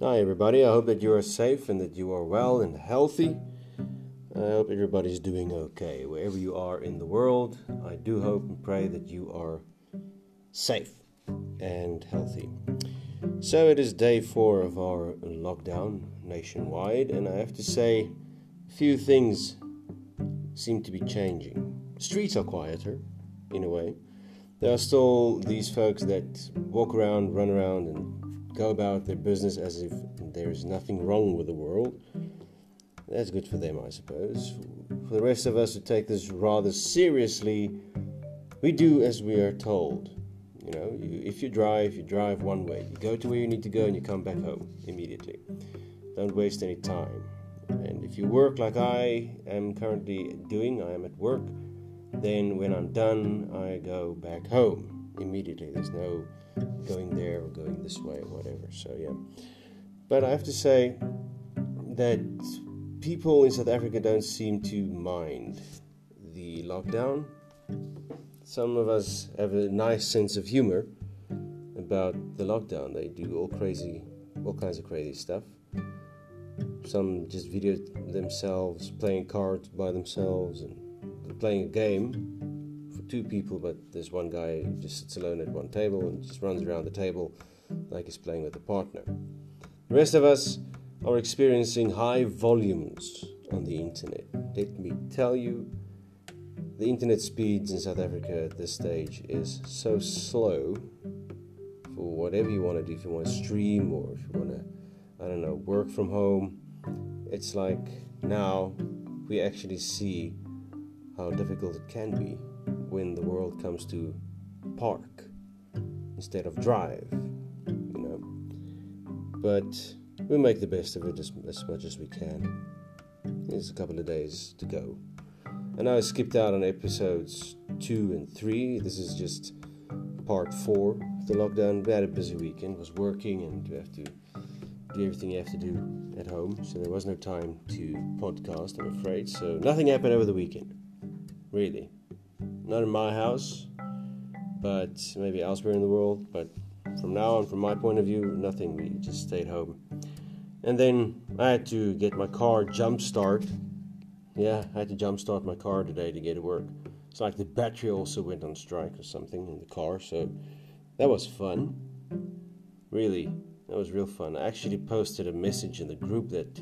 Hi, everybody. I hope that you are safe and that you are well and healthy. I hope everybody's doing okay. Wherever you are in the world, I do hope and pray that you are safe and healthy. So, it is day four of our lockdown nationwide, and I have to say, few things seem to be changing. Streets are quieter, in a way. There are still these folks that walk around, run around, and go about their business as if there is nothing wrong with the world. That's good for them, I suppose. For the rest of us who take this rather seriously, we do as we are told. You know, you, if you drive, you drive one way. You go to where you need to go and you come back home immediately. Don't waste any time. And if you work like I am currently doing, I am at work, then when I'm done, I go back home immediately. There's no going there or going this way or whatever. So, yeah. But I have to say that people in South Africa don't seem to mind the lockdown. Some of us have a nice sense of humor about the lockdown. They do all crazy, all kinds of crazy stuff. Some just video themselves playing cards by themselves and playing a game for two people, but there's one guy who just sits alone at one table and just runs around the table like he's playing with a partner. The rest of us are experiencing high volumes on the internet. Let me tell you, the internet speeds in South Africa at this stage is so slow for whatever you want to do. If you want to stream or if you want to, I don't know, work from home, it's like now we actually see how difficult it can be when the world comes to park instead of drive, you know. But we make the best of it as, as much as we can. There's a couple of days to go. And I skipped out on episodes two and three. This is just part four of the lockdown. We had a busy weekend, was working, and you have to do everything you have to do at home. So there was no time to podcast, I'm afraid. So nothing happened over the weekend really. Not in my house, but maybe elsewhere in the world. But from now on, from my point of view, nothing. We just stayed home. And then I had to get my car jump start. Yeah, I had to jump start my car today to get to work. It's like the battery also went on strike or something in the car, so that was fun. Really, that was real fun. I actually posted a message in the group that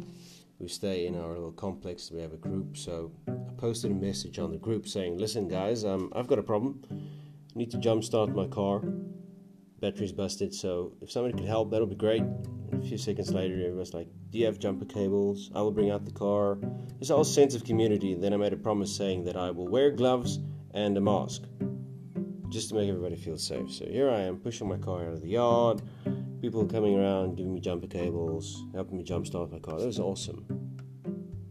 we stay in our little complex. We have a group, so posted a message on the group saying, "Listen, guys, um, I've got a problem. I need to jumpstart my car. Battery's busted. So if somebody could help, that'll be great." And a few seconds later, everyone's like, "Do you have jumper cables? I will bring out the car." There's a whole sense of community. And then I made a promise saying that I will wear gloves and a mask just to make everybody feel safe. So here I am pushing my car out of the yard people coming around giving me jumper cables, helping me jumpstart my car. That was awesome.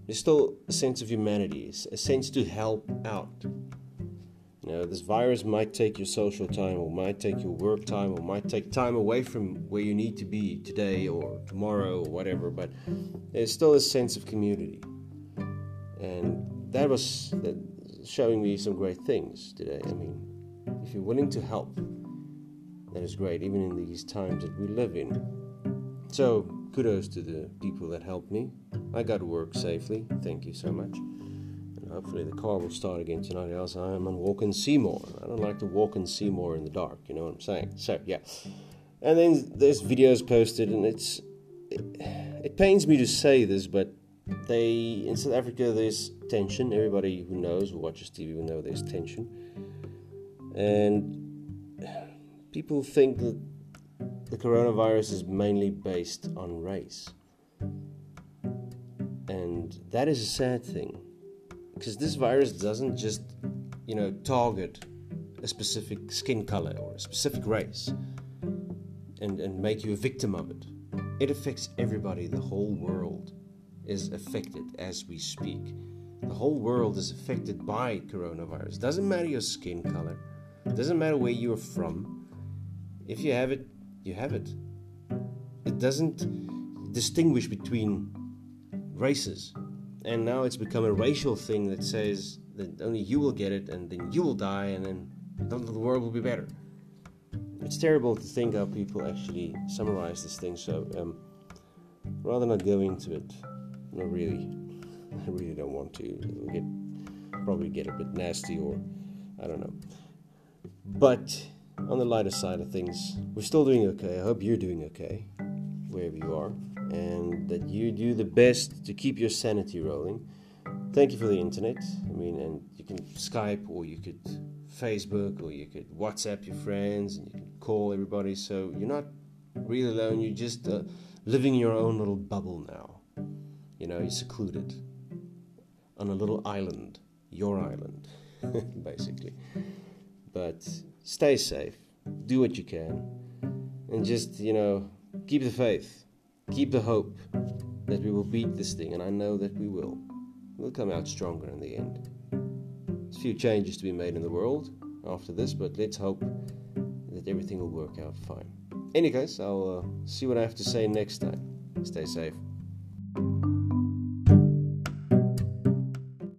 There's still a sense of humanity, a sense to help out. You know, this virus might take your social time, or might take your work time, or might take time away from where you need to be today or tomorrow or whatever, but there's still a sense of community. And that was showing me some great things today. I mean, if you're willing to help, that is great, even in these times that we live in. So, kudos to the people that helped me. I got to work safely. Thank you so much. And hopefully, the car will start again tonight, else I am on walk and see more. I don't like to walk and see more in the dark, you know what I'm saying? So, yeah. And then there's videos posted, and it's. It, it pains me to say this, but they in South Africa there's tension. Everybody who knows who watches TV will know there's tension, and people think that the coronavirus is mainly based on race. And that is a sad thing. Because this virus doesn't just, you know, target a specific skin color or a specific race and, and make you a victim of it. It affects everybody. The whole world is affected as we speak. The whole world is affected by coronavirus. Doesn't matter your skin color, doesn't matter where you're from, if you have it, you have it. It doesn't distinguish between races. And now it's become a racial thing that says that only you will get it and then you will die and then the world will be better. It's terrible to think how people actually summarize this thing. So um, rather not go into it. Not really. I really don't want to. It'll get probably get a bit nasty or I don't know. But on the lighter side of things, we're still doing okay. I hope you're doing okay, wherever you are, and that you do the best to keep your sanity rolling. Thank you for the internet. I mean, and you can Skype or you could Facebook or you could WhatsApp your friends and you can call everybody. So you're not really alone. You're just uh, living your own little bubble now. You know, you're secluded on a little island, your island, basically. But stay safe, do what you can, and just, you know, keep the faith, keep the hope that we will beat this thing, and I know that we will. We'll come out stronger in the end. There's a few changes to be made in the world after this, but let's hope that everything will work out fine. In any case, I'll uh, see what I have to say next time. Stay safe.